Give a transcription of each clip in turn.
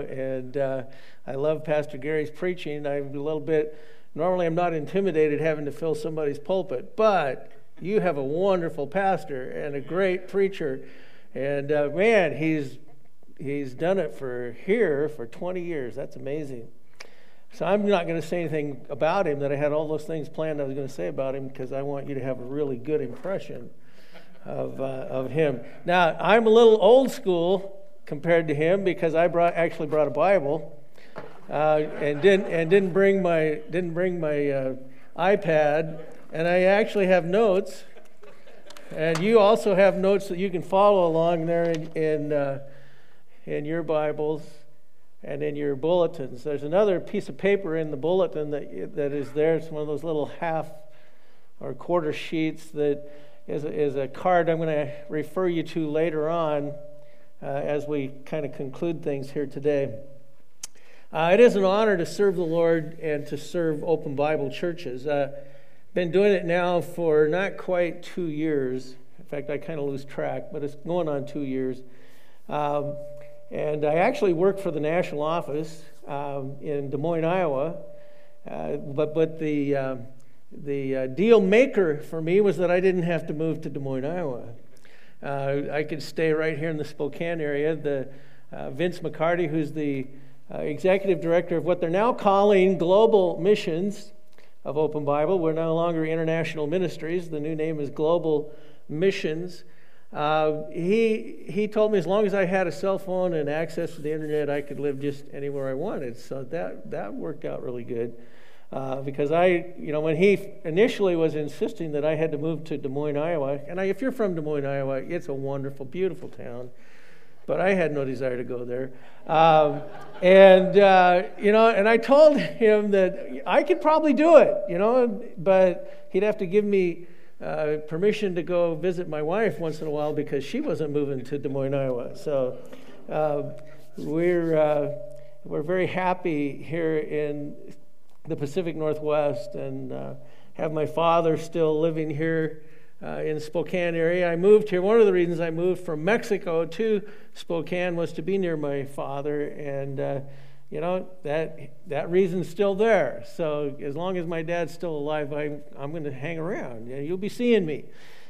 And uh, I love Pastor Gary's preaching. I'm a little bit, normally, I'm not intimidated having to fill somebody's pulpit, but you have a wonderful pastor and a great preacher. And uh, man, he's, he's done it for here for 20 years. That's amazing. So I'm not going to say anything about him that I had all those things planned I was going to say about him because I want you to have a really good impression of, uh, of him. Now, I'm a little old school compared to him because I brought actually brought a Bible uh, and didn't and didn't bring my didn't bring my uh, iPad, and I actually have notes, and you also have notes that you can follow along there in in, uh, in your Bibles and in your bulletins. There's another piece of paper in the bulletin that that is there. It's one of those little half or quarter sheets that is is a card I'm going to refer you to later on uh, as we kind of conclude things here today. Uh, it is an honor to serve the Lord and to serve Open Bible churches. Uh, been doing it now for not quite two years. In fact, I kind of lose track, but it's going on two years. Um, and I actually work for the national office um, in Des Moines, Iowa. Uh, but but the uh, the uh, deal maker for me was that I didn't have to move to Des Moines, Iowa. Uh, I could stay right here in the Spokane area. The uh, Vince McCarty, who's the uh, executive director of what they're now calling Global Missions of Open Bible. We're no longer International Ministries. The new name is Global Missions. Uh, he he told me as long as I had a cell phone and access to the internet, I could live just anywhere I wanted. So that that worked out really good. Uh, because I, you know, when he initially was insisting that I had to move to Des Moines, Iowa, and I, if you're from Des Moines, Iowa, it's a wonderful, beautiful town, but I had no desire to go there. Um, and, uh, you know, and I told him that I could probably do it, you know, but he'd have to give me uh, permission to go visit my wife once in a while because she wasn't moving to Des Moines, Iowa. So uh, we're, uh, we're very happy here in the Pacific Northwest and uh, have my father still living here uh, in Spokane area. I moved here. One of the reasons I moved from Mexico to Spokane was to be near my father, and uh, you know that that reason's still there. So as long as my dad's still alive, I, I'm going to hang around. You'll be seeing me.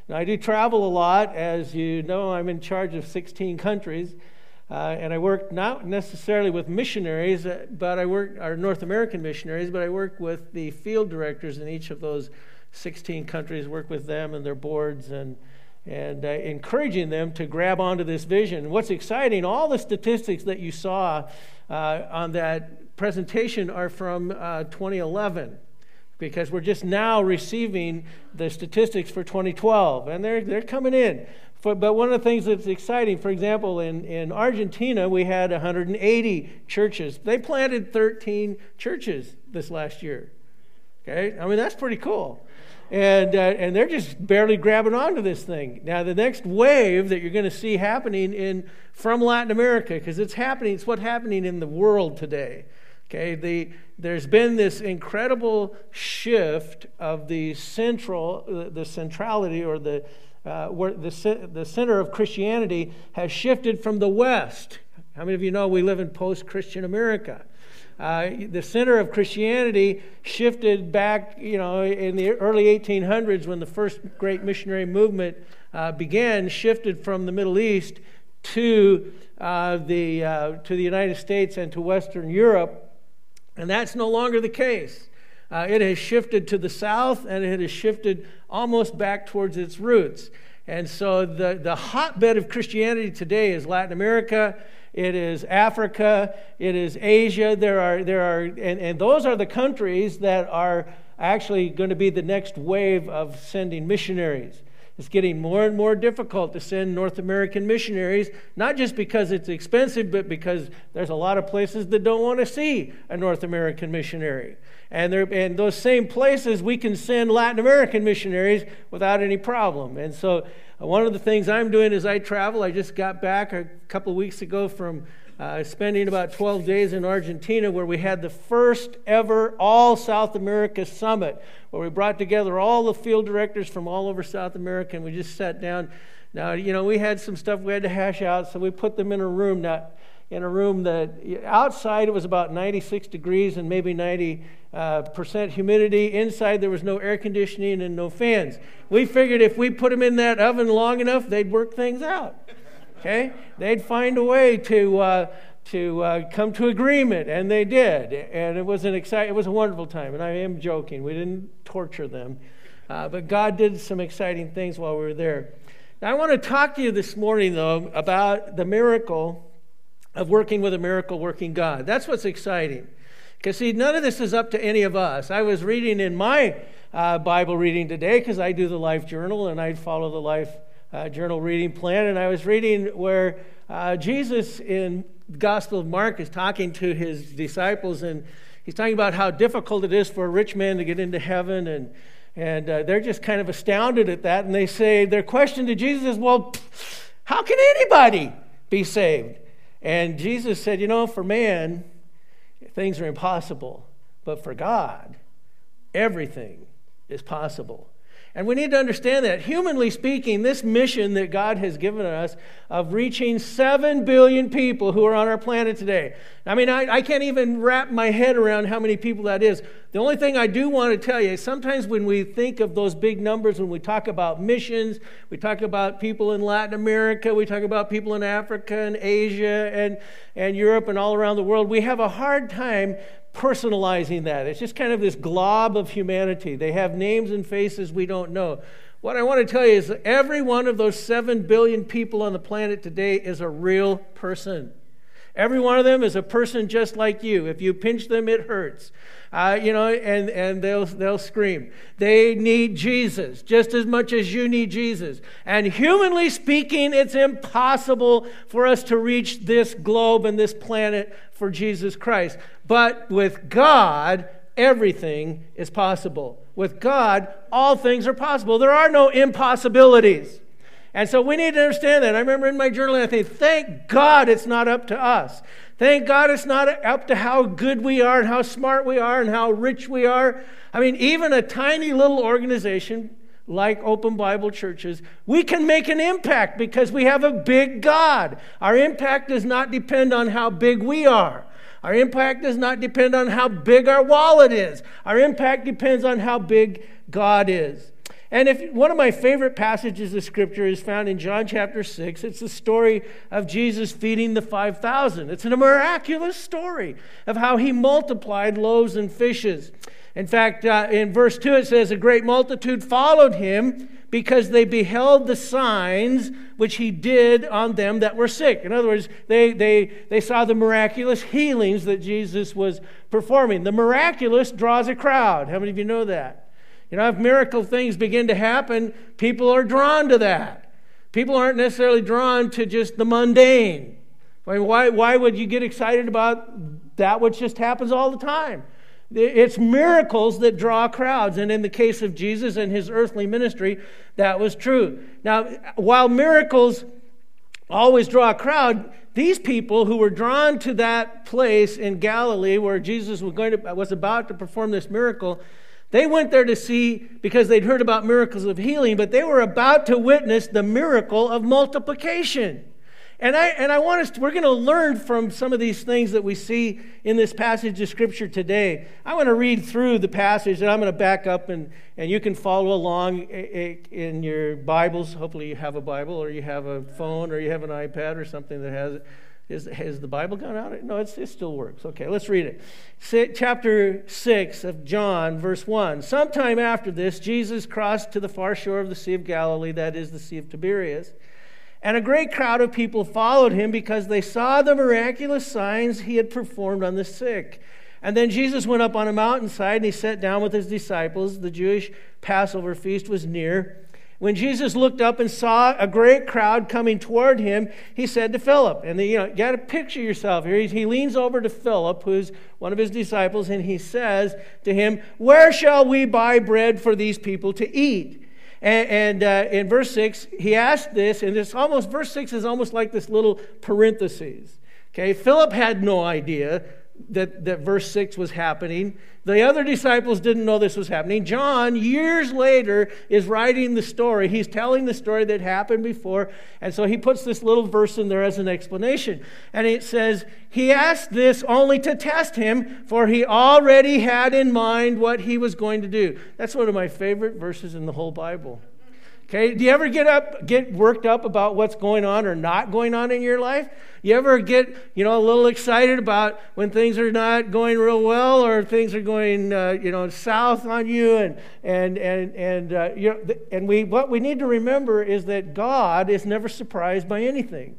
Now I do travel a lot, as you know. I'm in charge of 16 countries. Uh, and I work not necessarily with missionaries, uh, but I work, our North American missionaries, but I work with the field directors in each of those 16 countries, work with them and their boards and, and uh, encouraging them to grab onto this vision. What's exciting, all the statistics that you saw uh, on that presentation are from uh, 2011 because we're just now receiving the statistics for 2012 and they're, they're coming in for, but one of the things that's exciting, for example, in, in Argentina, we had 180 churches. They planted 13 churches this last year. Okay? I mean, that's pretty cool. And, uh, and they're just barely grabbing onto this thing. Now, the next wave that you're going to see happening in, from Latin America, because it's happening, it's what's happening in the world today. Okay, the, there's been this incredible shift of the central, the centrality or the, uh, where the, the center of Christianity has shifted from the West. How many of you know we live in post Christian America? Uh, the center of Christianity shifted back, you know, in the early 1800s when the first great missionary movement uh, began, shifted from the Middle East to, uh, the, uh, to the United States and to Western Europe. And that's no longer the case. Uh, it has shifted to the south and it has shifted almost back towards its roots. And so the, the hotbed of Christianity today is Latin America, it is Africa, it is Asia. There are, there are and, and those are the countries that are actually going to be the next wave of sending missionaries. It's getting more and more difficult to send North American missionaries, not just because it's expensive, but because there's a lot of places that don't want to see a North American missionary. And, there, in those same places, we can send Latin American missionaries without any problem. And so, uh, one of the things I'm doing as I travel, I just got back a couple of weeks ago from uh, spending about 12 days in Argentina, where we had the first ever All South America Summit, where we brought together all the field directors from all over South America, and we just sat down. Now, you know, we had some stuff we had to hash out, so we put them in a room. Now, in a room that outside it was about 96 degrees and maybe 90 uh, percent humidity. Inside there was no air conditioning and no fans. We figured if we put them in that oven long enough, they'd work things out. Okay, they'd find a way to. Uh, to uh, come to agreement, and they did. And it was an exciting, it was a wonderful time. And I am joking; we didn't torture them, uh, but God did some exciting things while we were there. Now, I want to talk to you this morning, though, about the miracle of working with a miracle working God. That's what's exciting. Because, see, none of this is up to any of us. I was reading in my uh, Bible reading today because I do the Life Journal and I follow the Life uh, Journal reading plan. And I was reading where uh, Jesus in the Gospel of Mark is talking to his disciples and he's talking about how difficult it is for a rich man to get into heaven. And, and uh, they're just kind of astounded at that. And they say, their question to Jesus is, well, how can anybody be saved? And Jesus said, You know, for man, things are impossible, but for God, everything is possible. And we need to understand that, humanly speaking, this mission that God has given us of reaching 7 billion people who are on our planet today. I mean, I, I, can't even wrap my head around how many people that is. The only thing I do want to tell you is sometimes when we think of those big numbers, when we talk about missions, we talk about people in Latin America, we talk about people in Africa and Asia and, and Europe and all around the world, we have a hard time personalizing that. It's just kind of this glob of humanity. They have names and faces we don't know. What I want to tell you is that every one of those 7 billion people on the planet today is a real person. Every one of them is a person just like you. If you pinch them, it hurts. Uh, you know, and, and they'll, they'll scream. They need Jesus just as much as you need Jesus. And humanly speaking, it's impossible for us to reach this globe and this planet for Jesus Christ. But with God, everything is possible. With God, all things are possible. There are no impossibilities. And so we need to understand that. I remember in my journal, I think, thank God it's not up to us. Thank God it's not up to how good we are and how smart we are and how rich we are. I mean, even a tiny little organization like Open Bible churches, we can make an impact because we have a big God. Our impact does not depend on how big we are. Our impact does not depend on how big our wallet is. Our impact depends on how big God is. And if one of my favorite passages of scripture is found in John chapter 6, it's the story of Jesus feeding the 5,000. It's a miraculous story of how he multiplied loaves and fishes. In fact, uh, in verse 2, it says, A great multitude followed him because they beheld the signs which he did on them that were sick. In other words, they, they, they saw the miraculous healings that Jesus was performing. The miraculous draws a crowd. How many of you know that? You know, if miracle things begin to happen, people are drawn to that. People aren't necessarily drawn to just the mundane. I mean, why, why would you get excited about that which just happens all the time? It's miracles that draw crowds. And in the case of Jesus and his earthly ministry, that was true. Now, while miracles always draw a crowd, these people who were drawn to that place in Galilee where Jesus was, going to, was about to perform this miracle, they went there to see because they'd heard about miracles of healing, but they were about to witness the miracle of multiplication. And I, and I want us to, we're going to learn from some of these things that we see in this passage of Scripture today. I want to read through the passage and I'm going to back up and, and you can follow along eh, eh, in your Bibles. Hopefully, you have a Bible or you have a phone or you have an iPad or something that has it. Is, has the Bible gone out? No, it still works. Okay, let's read it. Chapter 6 of John, verse 1. Sometime after this, Jesus crossed to the far shore of the Sea of Galilee, that is, the Sea of Tiberias. And a great crowd of people followed him because they saw the miraculous signs he had performed on the sick. And then Jesus went up on a mountainside and he sat down with his disciples. The Jewish Passover feast was near. When Jesus looked up and saw a great crowd coming toward him, he said to Philip, and the, you know, you got to picture yourself here. He, he leans over to Philip, who's one of his disciples, and he says to him, Where shall we buy bread for these people to eat? And, and uh, in verse 6, he asked this, and this almost, verse 6 is almost like this little parenthesis. Okay, Philip had no idea that, that verse 6 was happening. The other disciples didn't know this was happening. John, years later, is writing the story. He's telling the story that happened before. And so he puts this little verse in there as an explanation. And it says, He asked this only to test him, for he already had in mind what he was going to do. That's one of my favorite verses in the whole Bible. Okay, do you ever get up, get worked up about what's going on or not going on in your life? You ever get, you know, a little excited about when things are not going real well or things are going, uh, you know, south on you? And and and and uh, you know, and we what we need to remember is that God is never surprised by anything.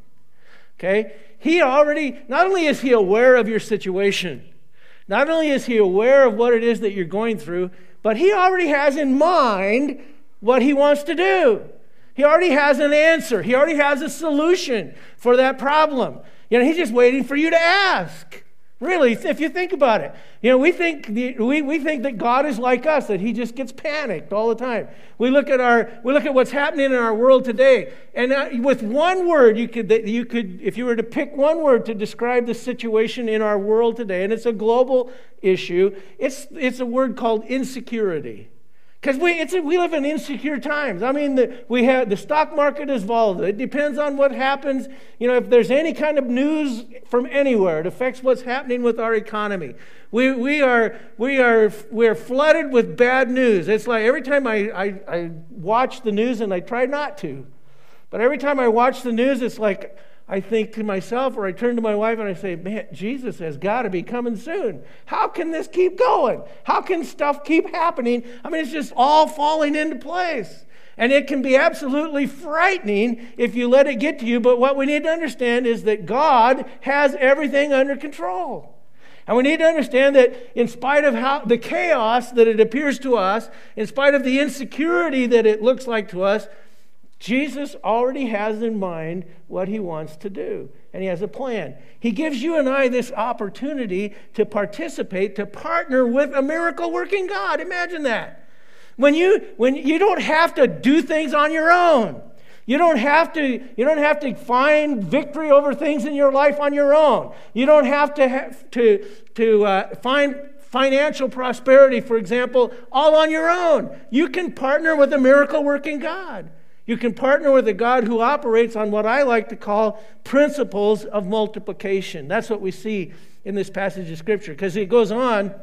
Okay, He already not only is He aware of your situation, not only is He aware of what it is that you're going through, but He already has in mind what he wants to do. He already has an answer, he already has a solution for that problem. You know, he's just waiting for you to ask. Really, if you think about it, you know, we think we, we think that God is like us, that He just gets panicked all the time. We look at our we look at what's happening in our world today, and uh, with one word, you could you could if you were to pick one word to describe the situation in our world today, and it's a global issue. It's it's a word called insecurity. Because we, we live in insecure times. I mean, the, we have, the stock market is volatile. It depends on what happens. You know, if there's any kind of news from anywhere, it affects what's happening with our economy. We, we, are, we, are, we are flooded with bad news. It's like every time I, I, I watch the news, and I try not to, but every time I watch the news, it's like, I think to myself, or I turn to my wife and I say, Man, Jesus has got to be coming soon. How can this keep going? How can stuff keep happening? I mean, it's just all falling into place. And it can be absolutely frightening if you let it get to you. But what we need to understand is that God has everything under control. And we need to understand that in spite of how the chaos that it appears to us, in spite of the insecurity that it looks like to us, Jesus already has in mind what he wants to do, and he has a plan. He gives you and I this opportunity to participate, to partner with a miracle working God. Imagine that. When you, when you don't have to do things on your own. You don't have to you don't have to find victory over things in your life on your own. You don't have to have to to uh, find financial prosperity, for example, all on your own. You can partner with a miracle working God. You can partner with a God who operates on what I like to call principles of multiplication. That's what we see in this passage of Scripture. Because it goes on,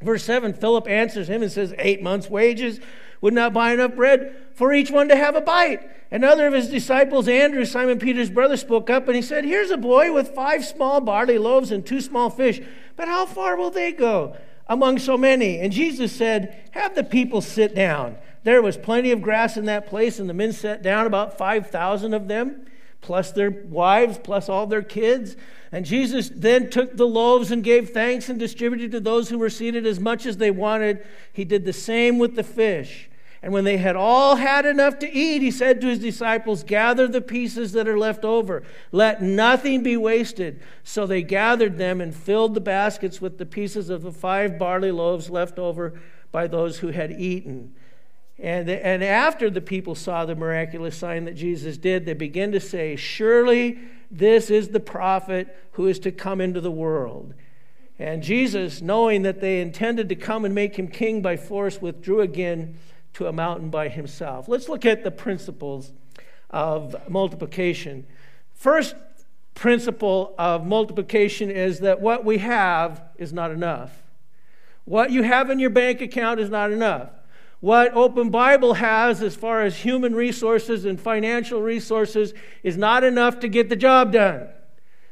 verse 7 Philip answers him and says, Eight months' wages would not buy enough bread for each one to have a bite. Another of his disciples, Andrew, Simon Peter's brother, spoke up and he said, Here's a boy with five small barley loaves and two small fish, but how far will they go among so many? And Jesus said, Have the people sit down. There was plenty of grass in that place, and the men sat down, about 5,000 of them, plus their wives, plus all their kids. And Jesus then took the loaves and gave thanks and distributed to those who were seated as much as they wanted. He did the same with the fish. And when they had all had enough to eat, he said to his disciples, Gather the pieces that are left over. Let nothing be wasted. So they gathered them and filled the baskets with the pieces of the five barley loaves left over by those who had eaten. And, and after the people saw the miraculous sign that Jesus did, they began to say, Surely this is the prophet who is to come into the world. And Jesus, knowing that they intended to come and make him king by force, withdrew again to a mountain by himself. Let's look at the principles of multiplication. First principle of multiplication is that what we have is not enough. What you have in your bank account is not enough what Open Bible has as far as human resources and financial resources is not enough to get the job done.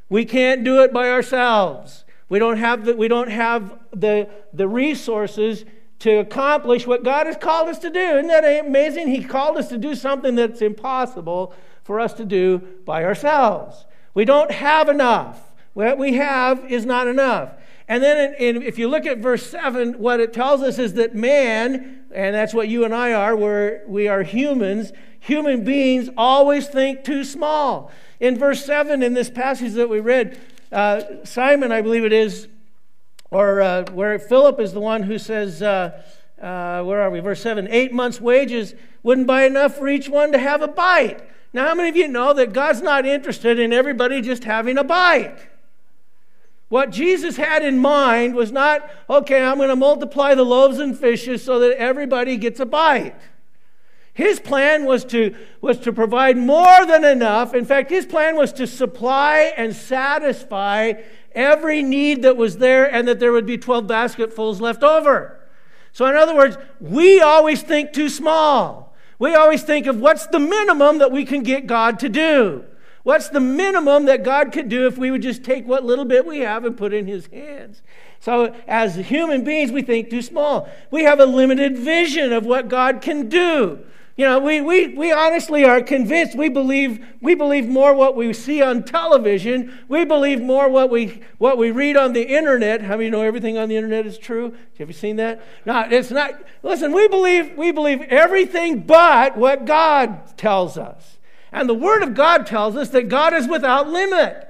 We can't do it by ourselves. We don't have the, we don't have the, the resources to accomplish what God has called us to do. Isn't that amazing? He called us to do something that's impossible for us to do by ourselves. We don't have enough. What we have is not enough. And then in, in, if you look at verse 7, what it tells us is that man, and that's what you and I are, we're, we are humans, human beings always think too small. In verse 7, in this passage that we read, uh, Simon, I believe it is, or uh, where Philip is the one who says, uh, uh where are we? Verse 7 eight months' wages wouldn't buy enough for each one to have a bite. Now, how many of you know that God's not interested in everybody just having a bite? What Jesus had in mind was not, okay, I'm going to multiply the loaves and fishes so that everybody gets a bite. His plan was to, was to provide more than enough. In fact, his plan was to supply and satisfy every need that was there and that there would be 12 basketfuls left over. So, in other words, we always think too small. We always think of what's the minimum that we can get God to do. What's the minimum that God could do if we would just take what little bit we have and put in His hands? So, as human beings, we think too small. We have a limited vision of what God can do. You know, we, we, we honestly are convinced. We believe, we believe more what we see on television. We believe more what we, what we read on the internet. How many know everything on the internet is true? Have you seen that? No, it's not. Listen, we believe, we believe everything but what God tells us. And the Word of God tells us that God is without limit.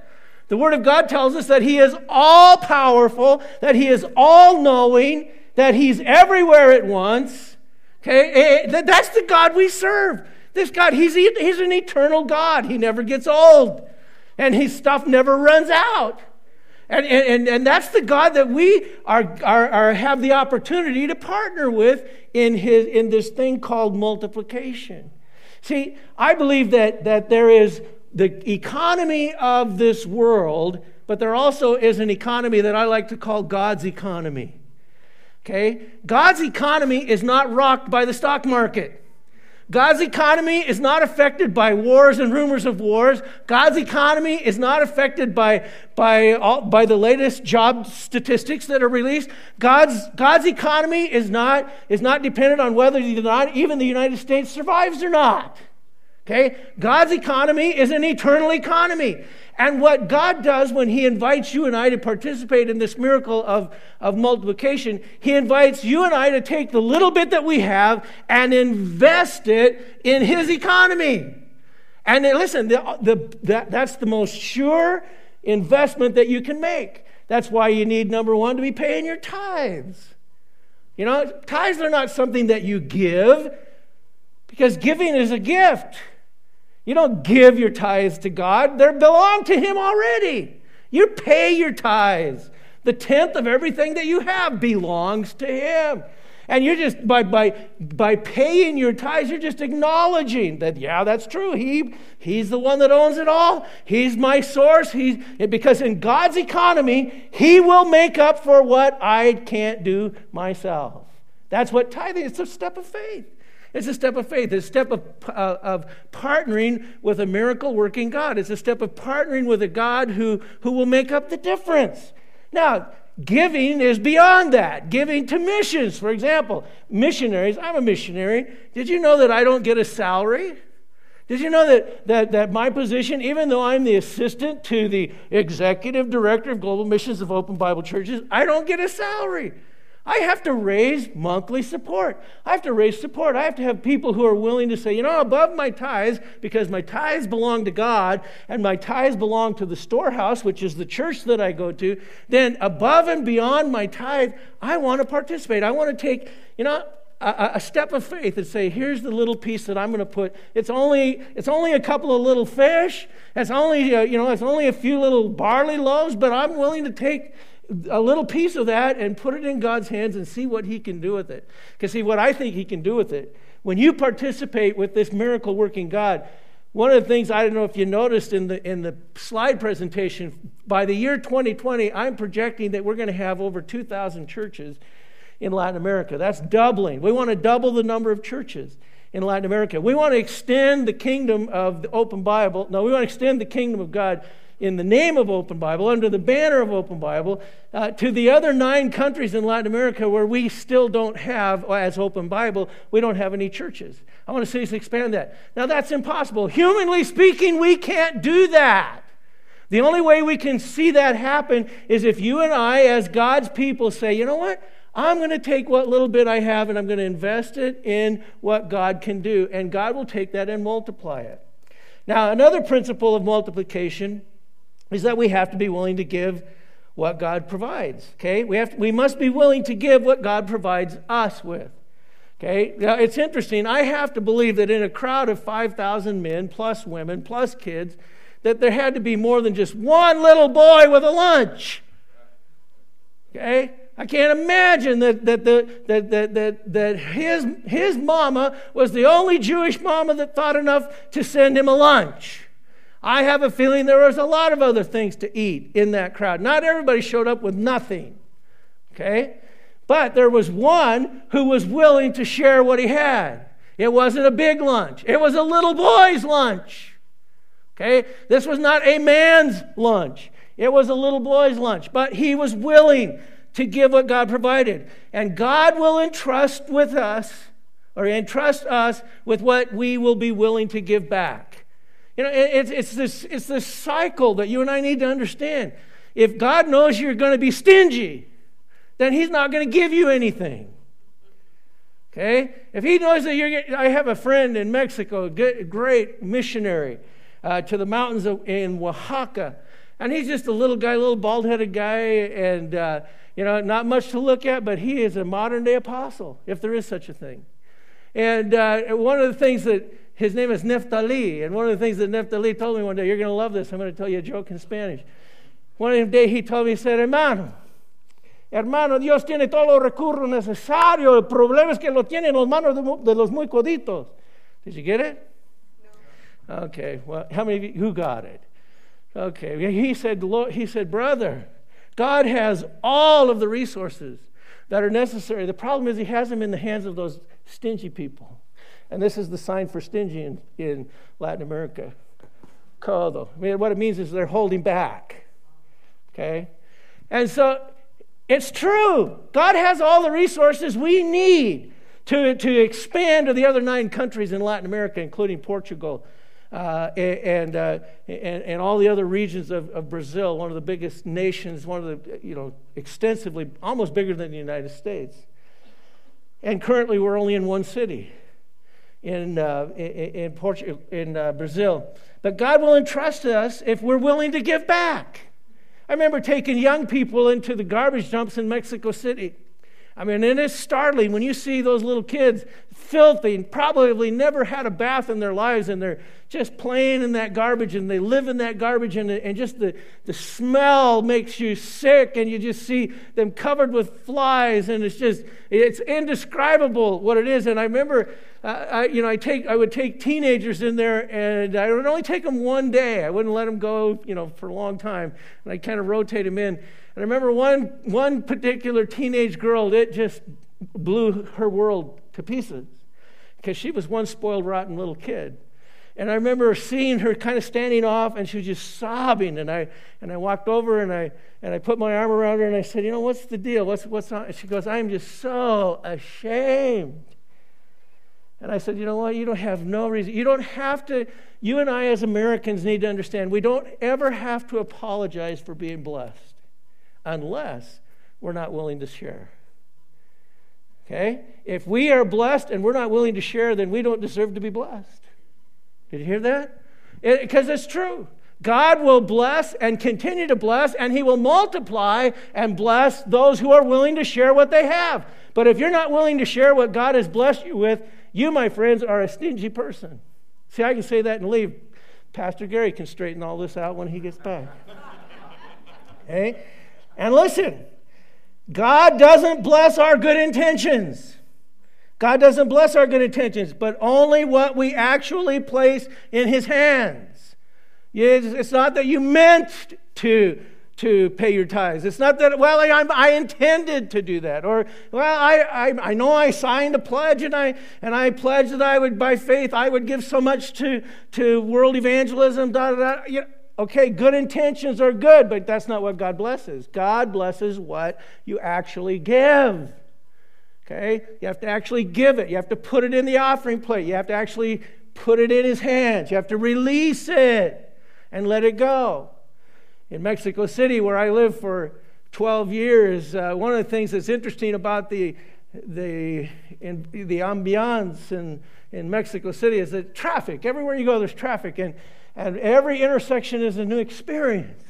The Word of God tells us that He is all powerful, that He is all knowing, that He's everywhere at once. Okay, eh, eh, that's the God we serve. This God, he's, he's an eternal God. He never gets old, and His stuff never runs out. And, and, and that's the God that we are, are, are, have the opportunity to partner with in, his, in this thing called multiplication. See, I believe that, that there is the economy of this world, but there also is an economy that I like to call God's economy. Okay? God's economy is not rocked by the stock market. God's economy is not affected by wars and rumors of wars. God's economy is not affected by, by, all, by the latest job statistics that are released. God's, God's economy is not, is not dependent on whether the, even the United States survives or not. Okay? God's economy is an eternal economy. And what God does when He invites you and I to participate in this miracle of, of multiplication, He invites you and I to take the little bit that we have and invest it in His economy. And listen, the, the, that, that's the most sure investment that you can make. That's why you need, number one, to be paying your tithes. You know, tithes are not something that you give because giving is a gift. You don't give your tithes to God, they belong to Him already. You pay your tithes. The tenth of everything that you have belongs to Him. And you're just, by, by, by paying your tithes, you're just acknowledging that, yeah, that's true. He, he's the one that owns it all. He's my source. He's, because in God's economy, He will make up for what I can't do myself. That's what tithing is. It's a step of faith. It's a step of faith. It's a step of, uh, of partnering with a miracle working God. It's a step of partnering with a God who, who will make up the difference. Now, giving is beyond that. Giving to missions, for example. Missionaries, I'm a missionary. Did you know that I don't get a salary? Did you know that, that, that my position, even though I'm the assistant to the executive director of global missions of Open Bible Churches, I don't get a salary? I have to raise monthly support. I have to raise support. I have to have people who are willing to say, you know, above my tithes, because my tithes belong to God and my tithes belong to the storehouse, which is the church that I go to, then above and beyond my tithe, I want to participate. I want to take, you know, a, a, step of faith and say, here's the little piece that I'm going to put. It's only, it's only a couple of little fish. It's only, uh, you know, it's only a few little barley loaves, but I'm willing to take a little piece of that and put it in God's hands and see what He can do with it. Because, see, what I think He can do with it, when you participate with this miracle working God, one of the things I don't know if you noticed in the, in the slide presentation, by the year 2020, I'm projecting that we're going to have over 2,000 churches in Latin America. That's doubling. We want to double the number of churches in Latin America. We want to extend the kingdom of the open Bible. No, we want to extend the kingdom of God in the name of Open Bible, under the banner of Open Bible, uh, to the other nine countries in Latin America where we still don't have, as Open Bible, we don't have any churches. I want to see us expand that. Now, that's impossible. Humanly speaking, we can't do that. The only way we can see that happen is if you and I, as God's people, say, you know what? I'm going to take what little bit I have and I'm going to invest it in what God can do. And God will take that and multiply it. Now, another principle of multiplication is that we have to be willing to give what God provides. Okay? We, have to, we must be willing to give what God provides us with. Okay? Now, it's interesting. I have to believe that in a crowd of 5,000 men, plus women, plus kids, that there had to be more than just one little boy with a lunch. Okay? I can't imagine that, that, that, that, that, that, that his, his mama was the only Jewish mama that thought enough to send him a lunch. I have a feeling there was a lot of other things to eat in that crowd. Not everybody showed up with nothing. Okay? But there was one who was willing to share what he had. It wasn't a big lunch, it was a little boy's lunch. Okay? This was not a man's lunch, it was a little boy's lunch. But he was willing to give what God provided. And God will entrust with us, or entrust us with what we will be willing to give back. You know, it's, it's, this, it's this cycle that you and I need to understand. If God knows you're going to be stingy, then He's not going to give you anything. Okay? If He knows that you're, I have a friend in Mexico, a great missionary uh, to the mountains of, in Oaxaca, and he's just a little guy, little bald headed guy, and uh, you know, not much to look at, but he is a modern day apostle, if there is such a thing. And uh, one of the things that his name is Neftali, and one of the things that Neftali told me one day, you're going to love this. I'm going to tell you a joke in Spanish. One day he told me, he said, hermano, hermano, Dios tiene todos los recursos necesarios. El problema es que lo tiene en las manos de, los muy coditos. Did you get it? No. Okay. Well, how many of you who got it? Okay. He said, he said, brother. God has all of the resources that are necessary. The problem is, He has them in the hands of those stingy people. And this is the sign for stingy in, in Latin America. Codo. I mean, what it means is they're holding back. Okay? And so it's true. God has all the resources we need to, to expand to the other nine countries in Latin America, including Portugal uh, and, uh, and, and, all the other regions of, of Brazil, one of the biggest nations, one of the, you know, extensively, almost bigger than the United States. And currently, we're only in one city in, uh, in, Portugal, in uh, Brazil. But God will entrust us if we're willing to give back. I remember taking young people into the garbage dumps in Mexico City. I mean, it is startling when you see those little kids filthy probably never had a bath in their lives and they're just playing in that garbage and they live in that garbage and, and just the, the smell makes you sick and you just see them covered with flies and it's just it's indescribable what it is and i remember I, you know I take I would take teenagers in there and I would only take them one day I wouldn't let them go you know for a long time and I kind of rotate them in and I remember one one particular teenage girl it just blew her world to pieces because she was one spoiled rotten little kid and I remember seeing her kind of standing off and she was just sobbing. And I, and I walked over and I, and I put my arm around her and I said, You know, what's the deal? What's, what's on? And she goes, I'm just so ashamed. And I said, You know what? You don't have no reason. You don't have to. You and I, as Americans, need to understand we don't ever have to apologize for being blessed unless we're not willing to share. Okay? If we are blessed and we're not willing to share, then we don't deserve to be blessed. Did you hear that? Because it, it's true. God will bless and continue to bless, and He will multiply and bless those who are willing to share what they have. But if you're not willing to share what God has blessed you with, you, my friends, are a stingy person. See, I can say that and leave. Pastor Gary can straighten all this out when he gets back. Okay? And listen, God doesn't bless our good intentions. God doesn't bless our good intentions, but only what we actually place in His hands. It's not that you meant to, to pay your tithes. It's not that, well, I, I intended to do that. Or, well, I, I, I know I signed a pledge and I, and I pledged that I would, by faith, I would give so much to, to world evangelism. Da, da, da. Okay, good intentions are good, but that's not what God blesses. God blesses what you actually give. Okay? You have to actually give it. You have to put it in the offering plate. You have to actually put it in his hands. You have to release it and let it go. In Mexico City, where I lived for 12 years, uh, one of the things that's interesting about the, the, in, the ambiance in, in Mexico City is that traffic. Everywhere you go, there's traffic, and, and every intersection is a new experience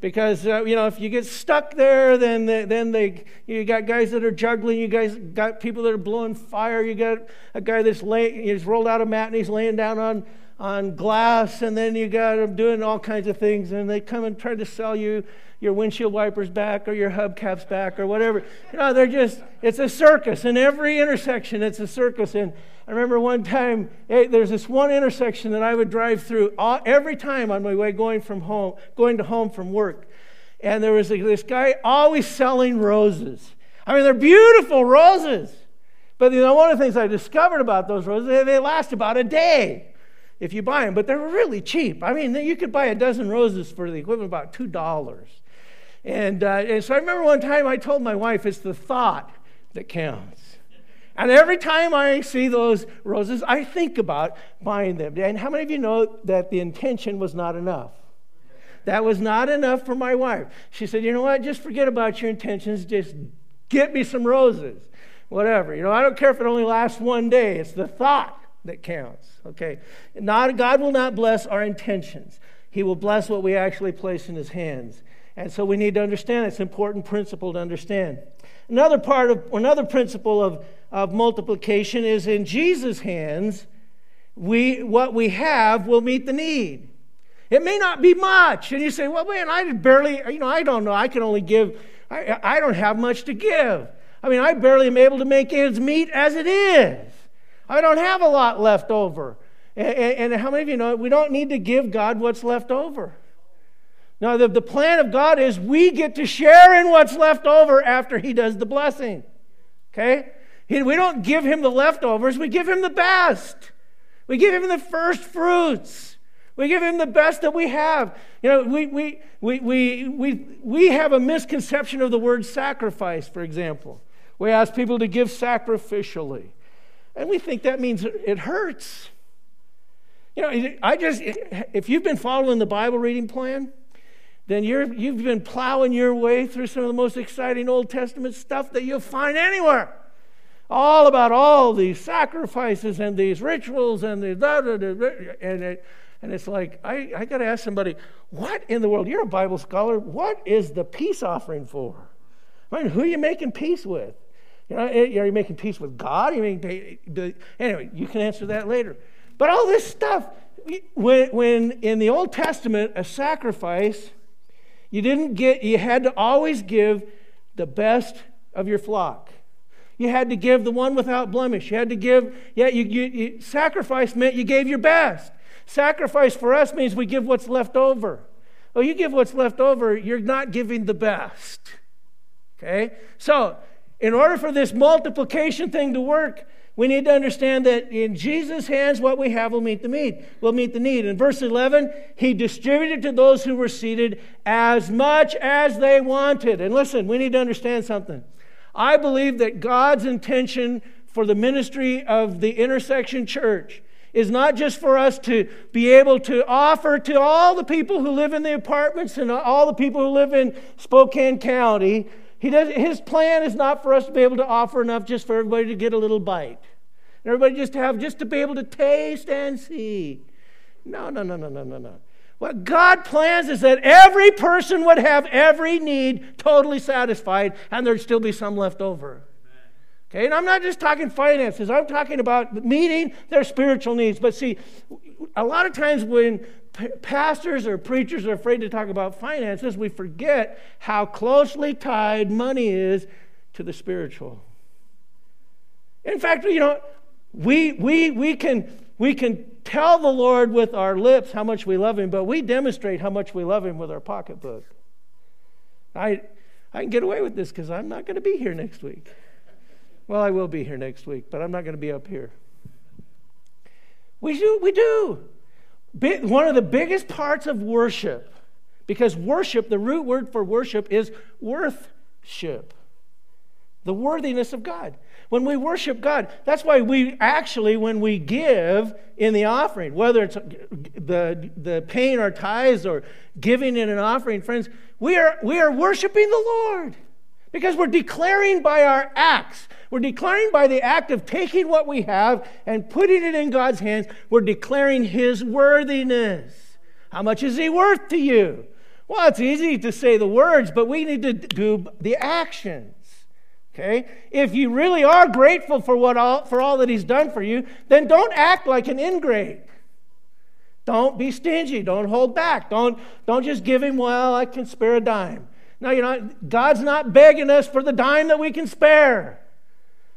because uh, you know if you get stuck there then they, then they you got guys that are juggling you guys got people that are blowing fire you got a guy that's laying he's rolled out a mat and he's laying down on on glass and then you got them doing all kinds of things and they come and try to sell you your windshield wipers back or your hubcaps back or whatever. You know, they're just, it's a circus. In every intersection, it's a circus. And I remember one time, hey, there's this one intersection that I would drive through all, every time on my way going from home, going to home from work. And there was this guy always selling roses. I mean, they're beautiful roses. But you know, one of the things I discovered about those roses, they last about a day if you buy them, but they're really cheap. I mean, you could buy a dozen roses for the equivalent of about two dollars. And, uh, and so I remember one time I told my wife, it's the thought that counts. And every time I see those roses, I think about buying them. And how many of you know that the intention was not enough? That was not enough for my wife. She said, You know what? Just forget about your intentions. Just get me some roses. Whatever. You know, I don't care if it only lasts one day. It's the thought that counts. Okay. Not, God will not bless our intentions, He will bless what we actually place in His hands. And so we need to understand it's an important principle to understand. Another part of another principle of, of multiplication is in Jesus' hands, we what we have will meet the need. It may not be much. And you say, well, man, I barely, you know, I don't know. I can only give, I, I don't have much to give. I mean, I barely am able to make ends meet as it is. I don't have a lot left over. And, how many of you know we don't need to give God what's left over? Now, the, the plan of God is we get to share in what's left over after He does the blessing. Okay? He, we don't give Him the leftovers, we give Him the best. We give Him the first fruits. We give Him the best that we have. You know, we, we, we, we, we, we have a misconception of the word sacrifice, for example. We ask people to give sacrificially, and we think that means it hurts. You know, I just, if you've been following the Bible reading plan, then you're, you've been plowing your way through some of the most exciting Old Testament stuff that you'll find anywhere. All about all these sacrifices and these rituals and the da, da, da, and it, and it's like I, I got to ask somebody, what in the world? You're a Bible scholar. What is the peace offering for? I mean, who are you making peace with? You know, are you making peace with God? Are you making, anyway, you can answer that later. But all this stuff, when, when in the Old Testament, a sacrifice you didn't get, you had to always give the best of your flock. You had to give the one without blemish. You had to give, yeah, you, you, you, sacrifice meant you gave your best. Sacrifice for us means we give what's left over. Oh, you give what's left over, you're not giving the best. Okay? So, in order for this multiplication thing to work, we need to understand that in Jesus' hands, what we have will meet the need. Will meet the need. In verse 11, he distributed to those who were seated as much as they wanted. And listen, we need to understand something. I believe that God's intention for the ministry of the intersection church is not just for us to be able to offer to all the people who live in the apartments and all the people who live in Spokane County he does, his plan is not for us to be able to offer enough just for everybody to get a little bite. Everybody just to have, just to be able to taste and see. No, no, no, no, no, no, no. What God plans is that every person would have every need totally satisfied and there'd still be some left over. Okay, and I'm not just talking finances, I'm talking about meeting their spiritual needs. But see, a lot of times when pastors or preachers are afraid to talk about finances, we forget how closely tied money is to the spiritual. In fact, you know, we, we, we, can, we can tell the Lord with our lips how much we love Him, but we demonstrate how much we love Him with our pocketbook. I, I can get away with this because I'm not going to be here next week. Well, I will be here next week, but I'm not going to be up here. We do. We do one of the biggest parts of worship, because worship, the root word for worship is worthship, the worthiness of God. When we worship God, that's why we actually, when we give in the offering, whether it's the, the paying our tithes or giving in an offering, friends, we are, we are worshiping the Lord. Because we're declaring by our acts, we're declaring by the act of taking what we have and putting it in God's hands, we're declaring His worthiness. How much is He worth to you? Well, it's easy to say the words, but we need to do the actions. Okay? If you really are grateful for, what all, for all that He's done for you, then don't act like an ingrate. Don't be stingy. Don't hold back. Don't, don't just give him, well, I can spare a dime. No, you know, God's not begging us for the dime that we can spare.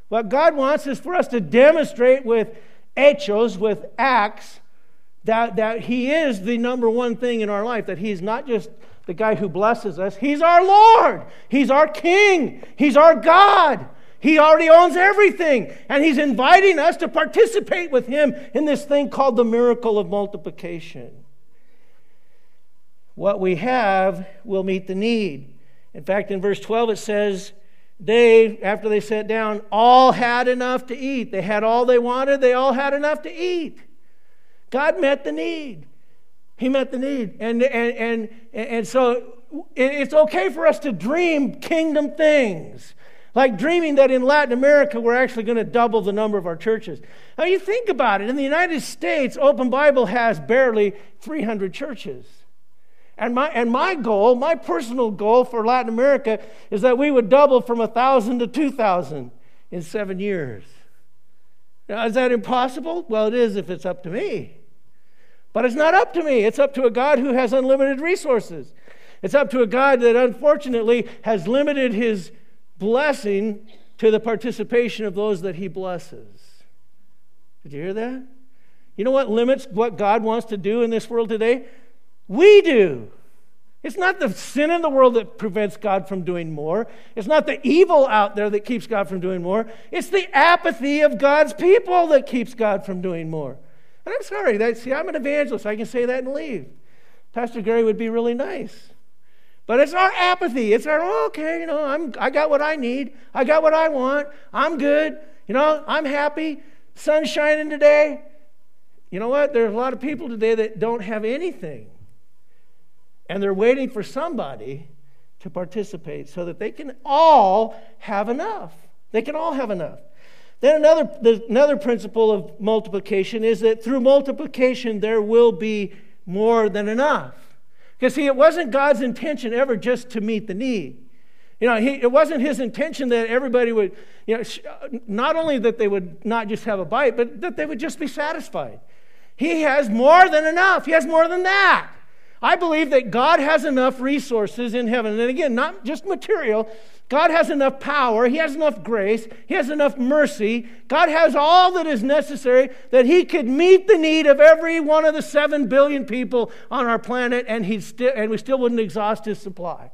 What God wants is for us to demonstrate with hechos, with acts, that, that He is the number one thing in our life, that He's not just the guy who blesses us, He's our Lord, He's our King, He's our God. He already owns everything, and He's inviting us to participate with Him in this thing called the miracle of multiplication. What we have will meet the need. In fact, in verse 12, it says, They, after they sat down, all had enough to eat. They had all they wanted, they all had enough to eat. God met the need. He met the need. And, and, and, and so it's okay for us to dream kingdom things. Like dreaming that in Latin America we're actually going to double the number of our churches. Now you think about it. In the United States, Open Bible has barely 300 churches. And my, and my goal, my personal goal for Latin America, is that we would double from 1,000 to 2,000 in seven years. Now, is that impossible? Well, it is if it's up to me. But it's not up to me. It's up to a God who has unlimited resources. It's up to a God that unfortunately has limited his blessing to the participation of those that he blesses. Did you hear that? You know what limits what God wants to do in this world today? We do. It's not the sin in the world that prevents God from doing more. It's not the evil out there that keeps God from doing more. It's the apathy of God's people that keeps God from doing more. And I'm sorry, that, see, I'm an evangelist. I can say that and leave. Pastor Gary would be really nice. But it's our apathy. It's our, oh, okay, you know, I'm, I got what I need. I got what I want. I'm good. You know, I'm happy. Sun's shining today. You know what? There's a lot of people today that don't have anything. And they're waiting for somebody to participate so that they can all have enough. They can all have enough. Then another, another principle of multiplication is that through multiplication there will be more than enough. Because, see, it wasn't God's intention ever just to meet the need. You know, he, it wasn't his intention that everybody would, you know, not only that they would not just have a bite, but that they would just be satisfied. He has more than enough, He has more than that. I believe that God has enough resources in heaven. And again, not just material, God has enough power, He has enough grace, He has enough mercy. God has all that is necessary that He could meet the need of every one of the seven billion people on our planet, and, he'd sti- and we still wouldn't exhaust His supply.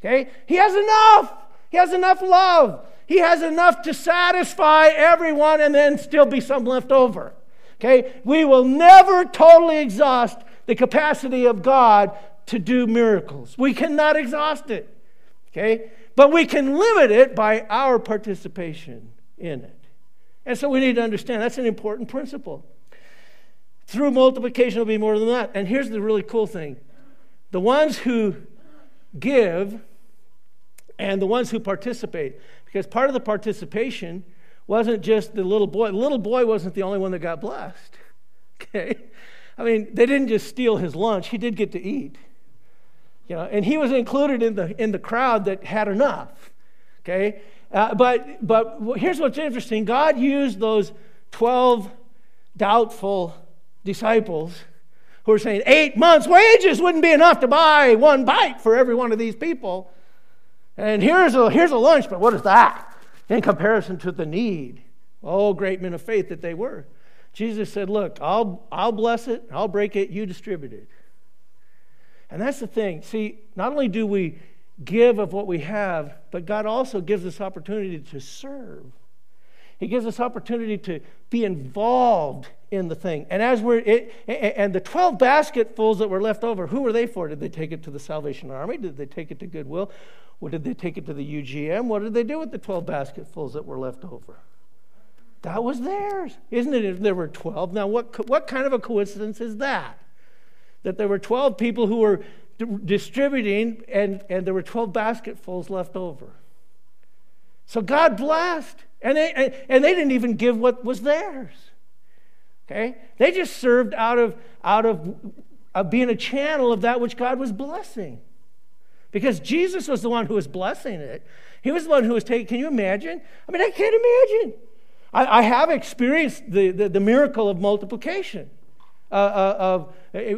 Okay? He has enough. He has enough love. He has enough to satisfy everyone and then still be some left over. Okay? We will never totally exhaust the capacity of God to do miracles. We cannot exhaust it. Okay? But we can limit it by our participation in it. And so we need to understand that's an important principle. Through multiplication, it'll be more than that. And here's the really cool thing the ones who give and the ones who participate, because part of the participation wasn't just the little boy. The little boy wasn't the only one that got blessed. Okay? I mean, they didn't just steal his lunch, he did get to eat. You know, and he was included in the, in the crowd that had enough. Okay? Uh, but, but here's what's interesting God used those 12 doubtful disciples who were saying eight months' wages wouldn't be enough to buy one bite for every one of these people. And here's a, here's a lunch, but what is that in comparison to the need? Oh, great men of faith that they were. Jesus said, Look, I'll, I'll bless it, I'll break it, you distribute it. And that's the thing. See, not only do we give of what we have, but God also gives us opportunity to serve. He gives us opportunity to be involved in the thing. And as we're it, and the 12 basketfuls that were left over, who were they for? Did they take it to the Salvation Army? Did they take it to Goodwill? Or did they take it to the UGM? What did they do with the 12 basketfuls that were left over? That was theirs. Isn't it? If there were 12. Now, what, what kind of a coincidence is that? That there were 12 people who were distributing, and, and there were 12 basketfuls left over. So God blessed. And they, and, and they didn't even give what was theirs. Okay? They just served out of, out of, of being a channel of that which God was blessing. Because Jesus was the one who was blessing it. He was the one who was taking, can you imagine? I mean, I can't imagine. I, I have experienced the, the, the, miracle of multiplication. Uh, uh, of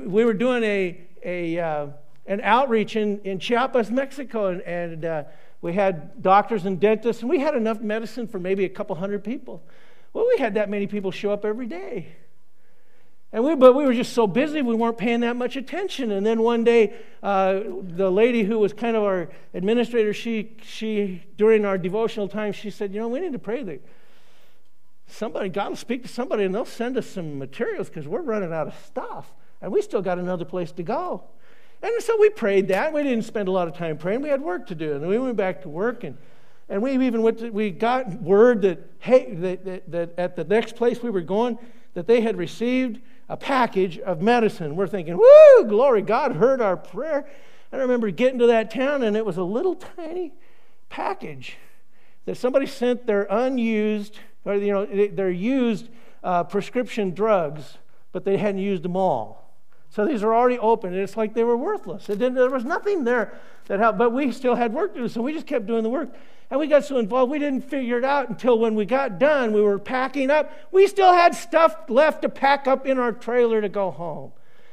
we were doing a, a uh, an outreach in, in Chiapas, Mexico, and, and uh, we had doctors and dentists, and we had enough medicine for maybe a couple hundred people. Well, we had that many people show up every day. And we, but we were just so busy, we weren't paying that much attention. And then one day, uh, the lady who was kind of our administrator, she, she, during our devotional time, she said, You know, we need to pray that somebody, God will speak to somebody and they'll send us some materials because we're running out of stuff. And we still got another place to go. And so we prayed that. We didn't spend a lot of time praying. We had work to do. And we went back to work and and we even went to, we got word that, hey, that, that, that at the next place we were going, that they had received a package of medicine. We're thinking, woo, glory, God heard our prayer. I remember getting to that town, and it was a little tiny package that somebody sent their unused, or you know, they're used uh, prescription drugs, but they hadn't used them all. So these are already open, and it's like they were worthless. there was nothing there that helped, but we still had work to do, so we just kept doing the work. And we got so involved, we didn't figure it out until when we got done, we were packing up. We still had stuff left to pack up in our trailer to go home.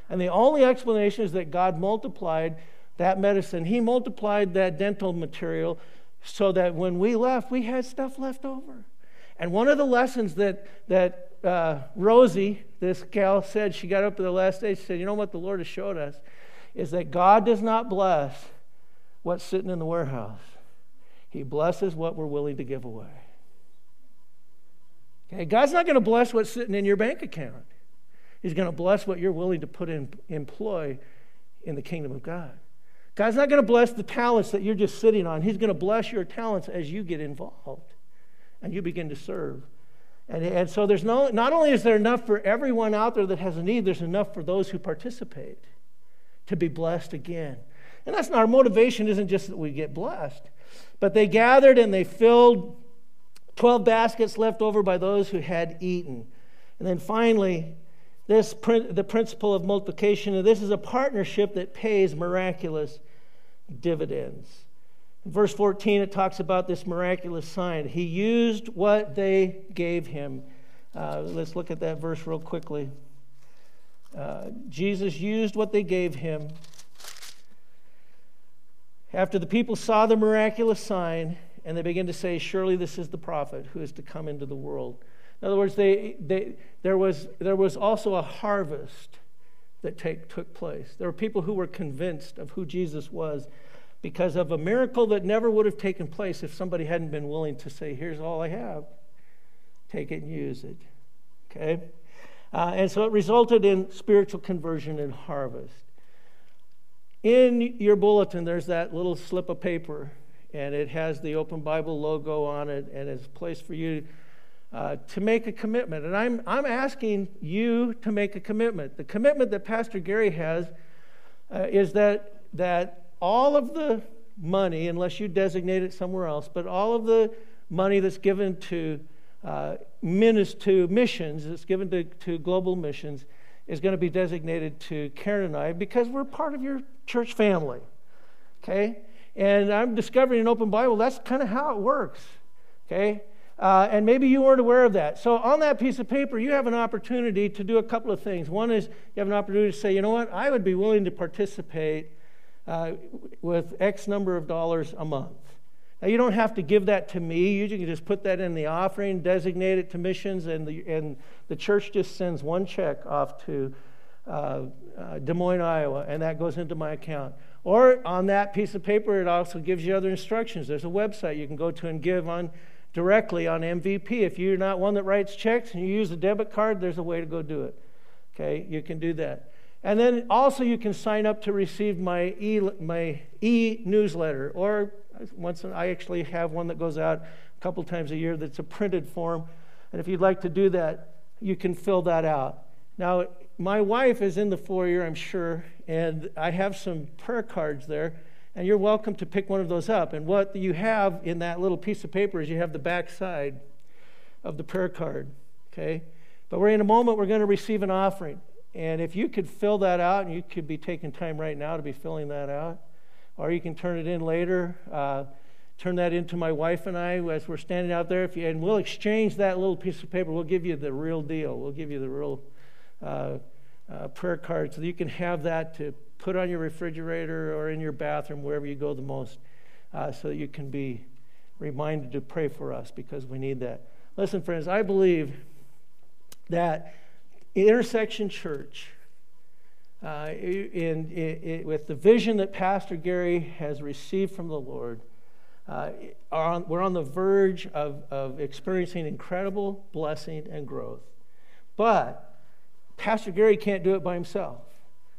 And the only explanation is that God multiplied that medicine. He multiplied that dental material so that when we left, we had stuff left over. And one of the lessons that, that uh, Rosie, this gal, said, she got up to the last day, she said, You know what the Lord has showed us? Is that God does not bless what's sitting in the warehouse. He blesses what we're willing to give away. Okay, God's not going to bless what's sitting in your bank account. He's going to bless what you're willing to put in employ in the kingdom of God. God's not going to bless the talents that you're just sitting on. He's going to bless your talents as you get involved and you begin to serve. And, and so there's no, not only is there enough for everyone out there that has a need, there's enough for those who participate to be blessed again. And that's not our motivation isn't just that we get blessed. But they gathered and they filled 12 baskets left over by those who had eaten. And then finally, this the principle of multiplication, and this is a partnership that pays miraculous dividends. In verse 14, it talks about this miraculous sign. He used what they gave him. Uh, let's look at that verse real quickly. Uh, Jesus used what they gave him after the people saw the miraculous sign, and they began to say, Surely this is the prophet who is to come into the world. In other words, they, they, there, was, there was also a harvest that take, took place. There were people who were convinced of who Jesus was because of a miracle that never would have taken place if somebody hadn't been willing to say, Here's all I have, take it and use it. Okay? Uh, and so it resulted in spiritual conversion and harvest. In your bulletin, there's that little slip of paper, and it has the Open Bible logo on it, and it's a place for you uh, to make a commitment. And I'm, I'm asking you to make a commitment. The commitment that Pastor Gary has uh, is that, that all of the money, unless you designate it somewhere else, but all of the money that's given to uh, to missions, that's given to, to global missions, is going to be designated to Karen and I because we're part of your church family. Okay? And I'm discovering in Open Bible that's kind of how it works. Okay? Uh, and maybe you weren't aware of that. So, on that piece of paper, you have an opportunity to do a couple of things. One is you have an opportunity to say, you know what, I would be willing to participate uh, with X number of dollars a month. Now, you don't have to give that to me. You can just put that in the offering, designate it to missions, and the, and the church just sends one check off to uh, uh, Des Moines, Iowa, and that goes into my account. Or on that piece of paper, it also gives you other instructions. There's a website you can go to and give on directly on MVP. If you're not one that writes checks and you use a debit card, there's a way to go do it. Okay, you can do that. And then also you can sign up to receive my e my newsletter or once I actually have one that goes out a couple times a year that's a printed form. And if you'd like to do that, you can fill that out. Now, my wife is in the foyer, I'm sure, and I have some prayer cards there, and you're welcome to pick one of those up. And what you have in that little piece of paper is you have the back side of the prayer card, okay? But we're in a moment, we're going to receive an offering. And if you could fill that out, and you could be taking time right now to be filling that out, or you can turn it in later. Uh, turn that into my wife and I as we're standing out there. You, and we'll exchange that little piece of paper. We'll give you the real deal. We'll give you the real uh, uh, prayer card so that you can have that to put on your refrigerator or in your bathroom, wherever you go the most, uh, so that you can be reminded to pray for us because we need that. Listen, friends, I believe that Intersection Church, uh, in, in, in, with the vision that Pastor Gary has received from the Lord, uh, on, we're on the verge of, of experiencing incredible blessing and growth. But Pastor Gary can't do it by himself.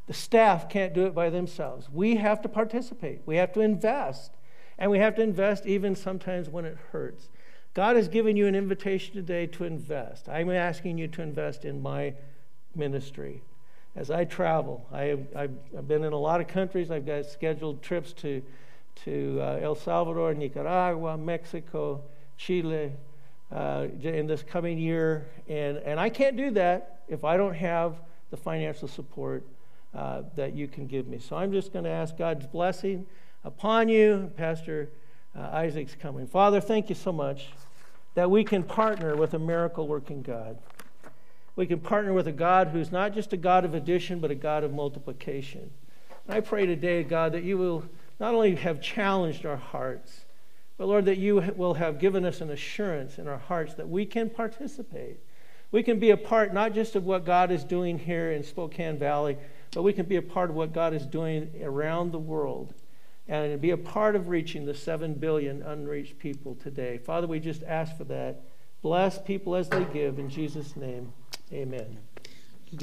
The staff can't do it by themselves. We have to participate. We have to invest. And we have to invest even sometimes when it hurts. God has given you an invitation today to invest. I'm asking you to invest in my ministry. As I travel, I have, I've been in a lot of countries. I've got scheduled trips to, to uh, El Salvador, Nicaragua, Mexico, Chile uh, in this coming year. And, and I can't do that if I don't have the financial support uh, that you can give me. So I'm just going to ask God's blessing upon you. Pastor uh, Isaac's coming. Father, thank you so much that we can partner with a miracle working God. We can partner with a God who's not just a God of addition, but a God of multiplication. And I pray today, God, that you will not only have challenged our hearts, but Lord, that you will have given us an assurance in our hearts that we can participate. We can be a part not just of what God is doing here in Spokane Valley, but we can be a part of what God is doing around the world and be a part of reaching the 7 billion unreached people today. Father, we just ask for that. Bless people as they give. In Jesus' name, amen.